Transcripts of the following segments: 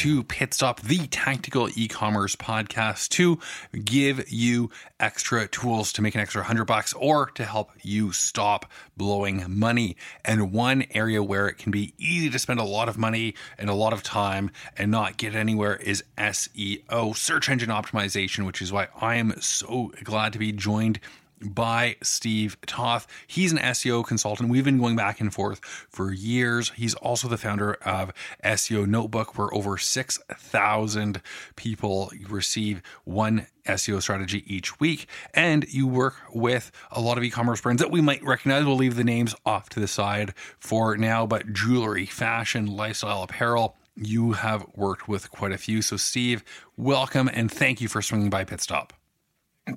To Pit Stop, the tactical e commerce podcast to give you extra tools to make an extra hundred bucks or to help you stop blowing money. And one area where it can be easy to spend a lot of money and a lot of time and not get anywhere is SEO, search engine optimization, which is why I am so glad to be joined by Steve Toth. He's an SEO consultant. We've been going back and forth for years. He's also the founder of SEO Notebook, where over 6,000 people receive one SEO strategy each week. And you work with a lot of e commerce brands that we might recognize. We'll leave the names off to the side for now, but jewelry, fashion, lifestyle, apparel. You have worked with quite a few. So, Steve, welcome and thank you for swinging by Pit Stop.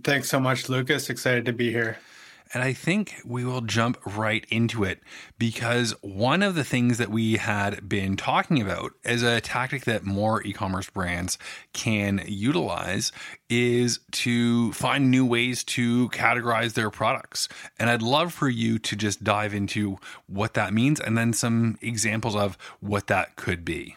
Thanks so much, Lucas. Excited to be here. And I think we will jump right into it because one of the things that we had been talking about as a tactic that more e commerce brands can utilize is to find new ways to categorize their products. And I'd love for you to just dive into what that means and then some examples of what that could be.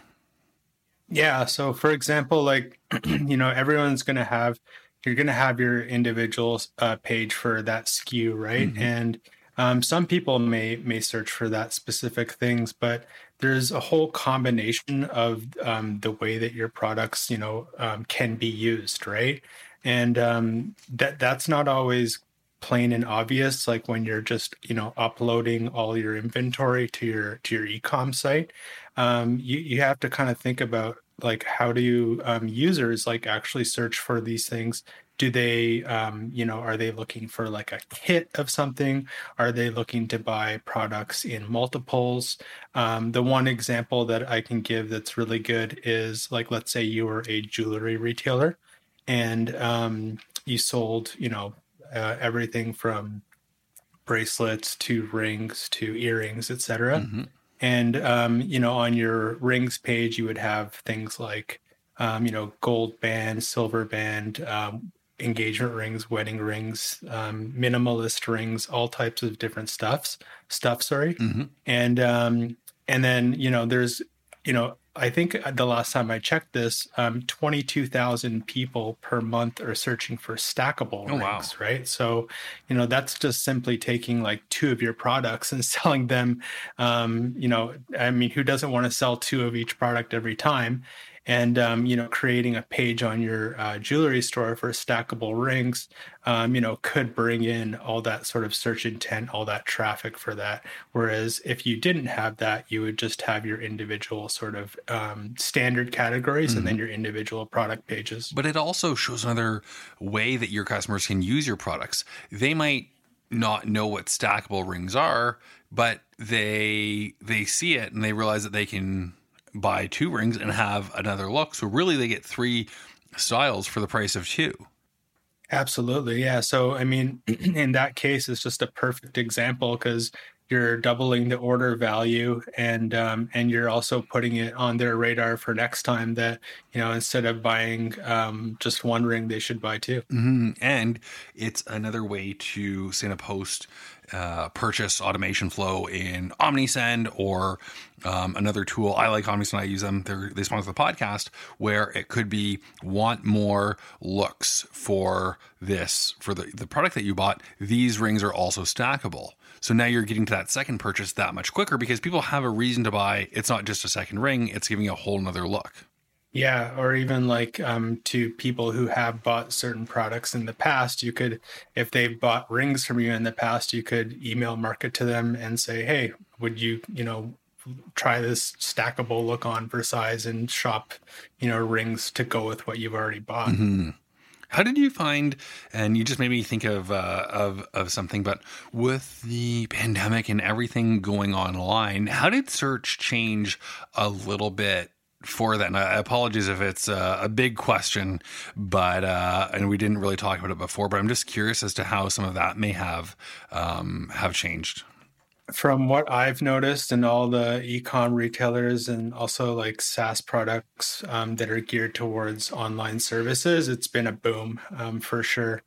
Yeah. So, for example, like, you know, everyone's going to have you're going to have your individual uh, page for that SKU, right? Mm-hmm. And um, some people may may search for that specific things, but there's a whole combination of um, the way that your products, you know, um, can be used, right? And um, that that's not always plain and obvious. Like when you're just, you know, uploading all your inventory to your to your ecom site, um, you you have to kind of think about like how do um, users like actually search for these things? Do they um, you know are they looking for like a kit of something? Are they looking to buy products in multiples? Um, the one example that i can give that's really good is like let's say you were a jewelry retailer and um, you sold you know uh, everything from bracelets to rings to earrings etc mm-hmm. And um, you know, on your rings page, you would have things like um, you know, gold band, silver band, um, engagement rings, wedding rings, um, minimalist rings, all types of different stuffs, stuff. Sorry, mm-hmm. and um, and then you know, there's you know, I think the last time I checked this, um, 22,000 people per month are searching for stackable oh, rings, wow. right? So, you know, that's just simply taking like two of your products and selling them. Um, you know, I mean, who doesn't want to sell two of each product every time? And um, you know creating a page on your uh, jewelry store for stackable rings um, you know could bring in all that sort of search intent all that traffic for that whereas if you didn't have that you would just have your individual sort of um, standard categories mm-hmm. and then mm-hmm. your individual product pages but it also shows another way that your customers can use your products they might not know what stackable rings are but they they see it and they realize that they can buy two rings and have another look. So really, they get three styles for the price of two. Absolutely, yeah. So I mean, in that case, it's just a perfect example because you're doubling the order value and um, and you're also putting it on their radar for next time that you know instead of buying um, just one ring they should buy 2 mm-hmm. and it's another way to send a post uh, purchase automation flow in OmniSend or um, another tool. I like OmniSend. I use them. They're, they sponsor the podcast where it could be want more looks for this for the the product that you bought. These rings are also stackable. So now you're getting to that second purchase that much quicker because people have a reason to buy. It's not just a second ring, it's giving a whole nother look. Yeah, or even like um, to people who have bought certain products in the past, you could, if they've bought rings from you in the past, you could email market to them and say, hey, would you, you know, try this stackable look on for size and shop, you know, rings to go with what you've already bought. Mm-hmm. How did you find? And you just made me think of uh, of of something. But with the pandemic and everything going online, how did search change a little bit for that. And I apologize if it's a, a big question, but uh, and we didn't really talk about it before. But I'm just curious as to how some of that may have um, have changed. From what I've noticed and all the e-com retailers and also like SaaS products um, that are geared towards online services, it's been a boom um, for sure.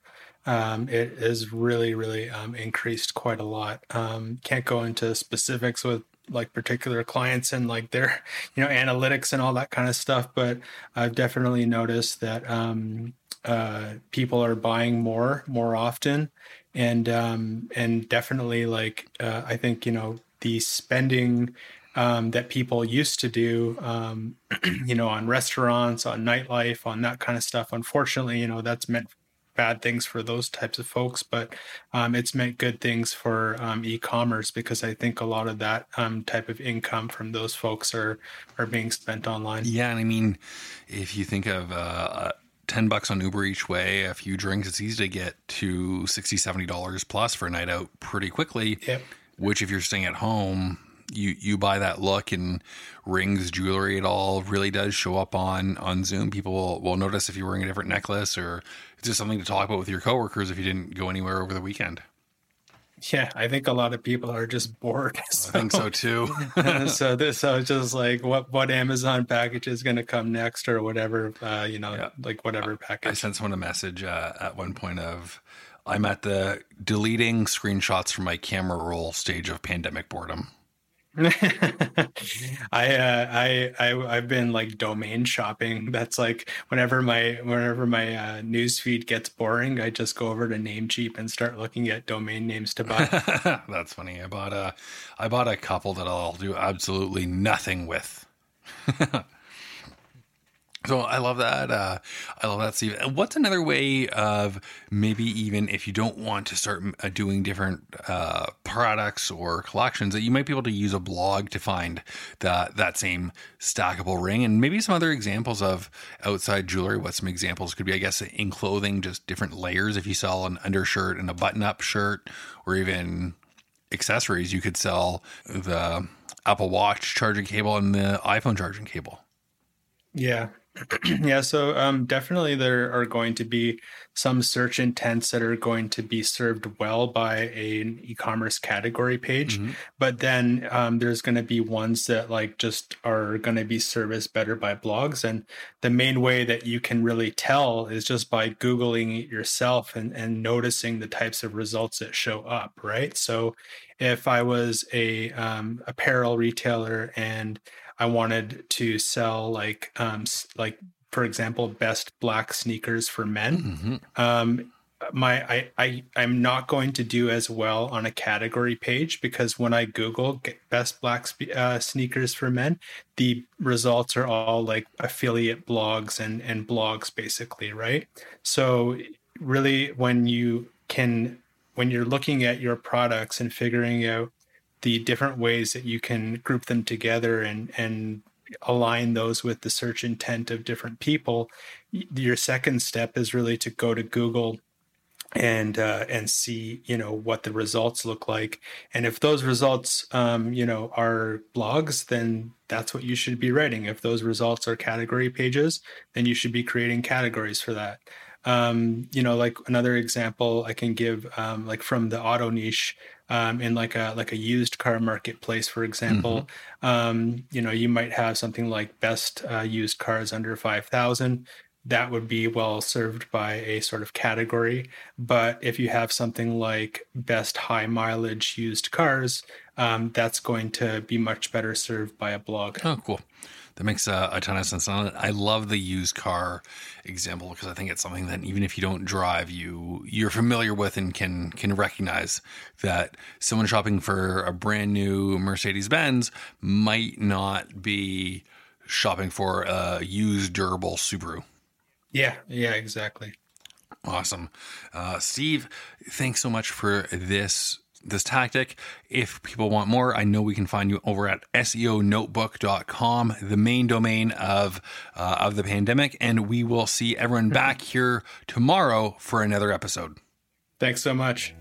Um, it has really, really um, increased quite a lot. Um, can't go into specifics with like particular clients and like their you know analytics and all that kind of stuff but i've definitely noticed that um, uh, people are buying more more often and um, and definitely like uh, i think you know the spending um, that people used to do, um, you know, on restaurants, on nightlife, on that kind of stuff. Unfortunately, you know, that's meant bad things for those types of folks, but um, it's meant good things for um, e-commerce because I think a lot of that um, type of income from those folks are are being spent online. Yeah, and I mean, if you think of uh, 10 bucks on Uber each way, a few drinks, it's easy to get to 60 $70 plus for a night out pretty quickly. Yep. Which, if you're staying at home, you you buy that look and rings, jewelry, it all really does show up on on Zoom. People will, will notice if you're wearing a different necklace or it's just something to talk about with your coworkers if you didn't go anywhere over the weekend. Yeah, I think a lot of people are just bored. So. I think so too. so this, so just like what what Amazon package is going to come next, or whatever, uh, you know, yeah. like whatever package. I sent someone a message uh, at one point of, I'm at the deleting screenshots from my camera roll stage of pandemic boredom. I, uh, I I I've been like domain shopping. That's like whenever my whenever my uh, gets boring, I just go over to Namecheap and start looking at domain names to buy. That's funny. I bought a I bought a couple that I'll do absolutely nothing with. So I love that. Uh, I love that, Steve. What's another way of maybe even if you don't want to start uh, doing different uh, products or collections that you might be able to use a blog to find that that same stackable ring and maybe some other examples of outside jewelry. What some examples could be, I guess, in clothing, just different layers. If you sell an undershirt and a button-up shirt, or even accessories, you could sell the Apple Watch charging cable and the iPhone charging cable. Yeah, yeah, so um, definitely there are going to be some search intents that are going to be served well by an e-commerce category page, mm-hmm. but then um, there's going to be ones that like just are going to be serviced better by blogs. And the main way that you can really tell is just by googling it yourself and and noticing the types of results that show up. Right. So if I was a um, apparel retailer and I wanted to sell like um like for example best black sneakers for men. Mm-hmm. Um my I, I I'm not going to do as well on a category page because when I Google best black uh, sneakers for men, the results are all like affiliate blogs and and blogs basically, right? So really, when you can when you're looking at your products and figuring out the different ways that you can group them together and and align those with the search intent of different people your second step is really to go to google and uh, and see you know what the results look like. And if those results um, you know are blogs then that's what you should be writing. If those results are category pages then you should be creating categories for that. Um, you know like another example i can give um, like from the auto niche um, in like a like a used car marketplace, for example, mm-hmm. um, you know, you might have something like best uh, used cars under five thousand. That would be well served by a sort of category. But if you have something like best high mileage used cars, um, that's going to be much better served by a blog. Oh, cool. That makes a, a ton of sense. I love the used car example because I think it's something that even if you don't drive, you you're familiar with and can can recognize that someone shopping for a brand new Mercedes Benz might not be shopping for a used durable Subaru. Yeah, yeah, exactly. Awesome. Uh, Steve, thanks so much for this this tactic. If people want more, I know we can find you over at SEOnotebook.com, the main domain of uh, of the pandemic, and we will see everyone back here tomorrow for another episode. Thanks so much.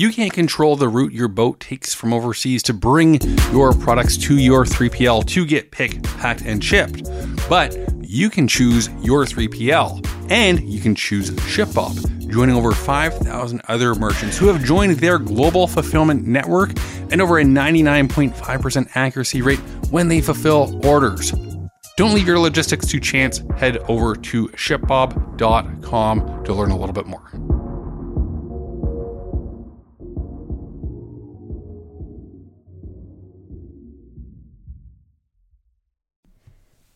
You can't control the route your boat takes from overseas to bring your products to your 3PL to get picked, packed, and shipped. But you can choose your 3PL and you can choose ShipBob, joining over 5,000 other merchants who have joined their global fulfillment network and over a 99.5% accuracy rate when they fulfill orders. Don't leave your logistics to chance. Head over to shipbob.com to learn a little bit more.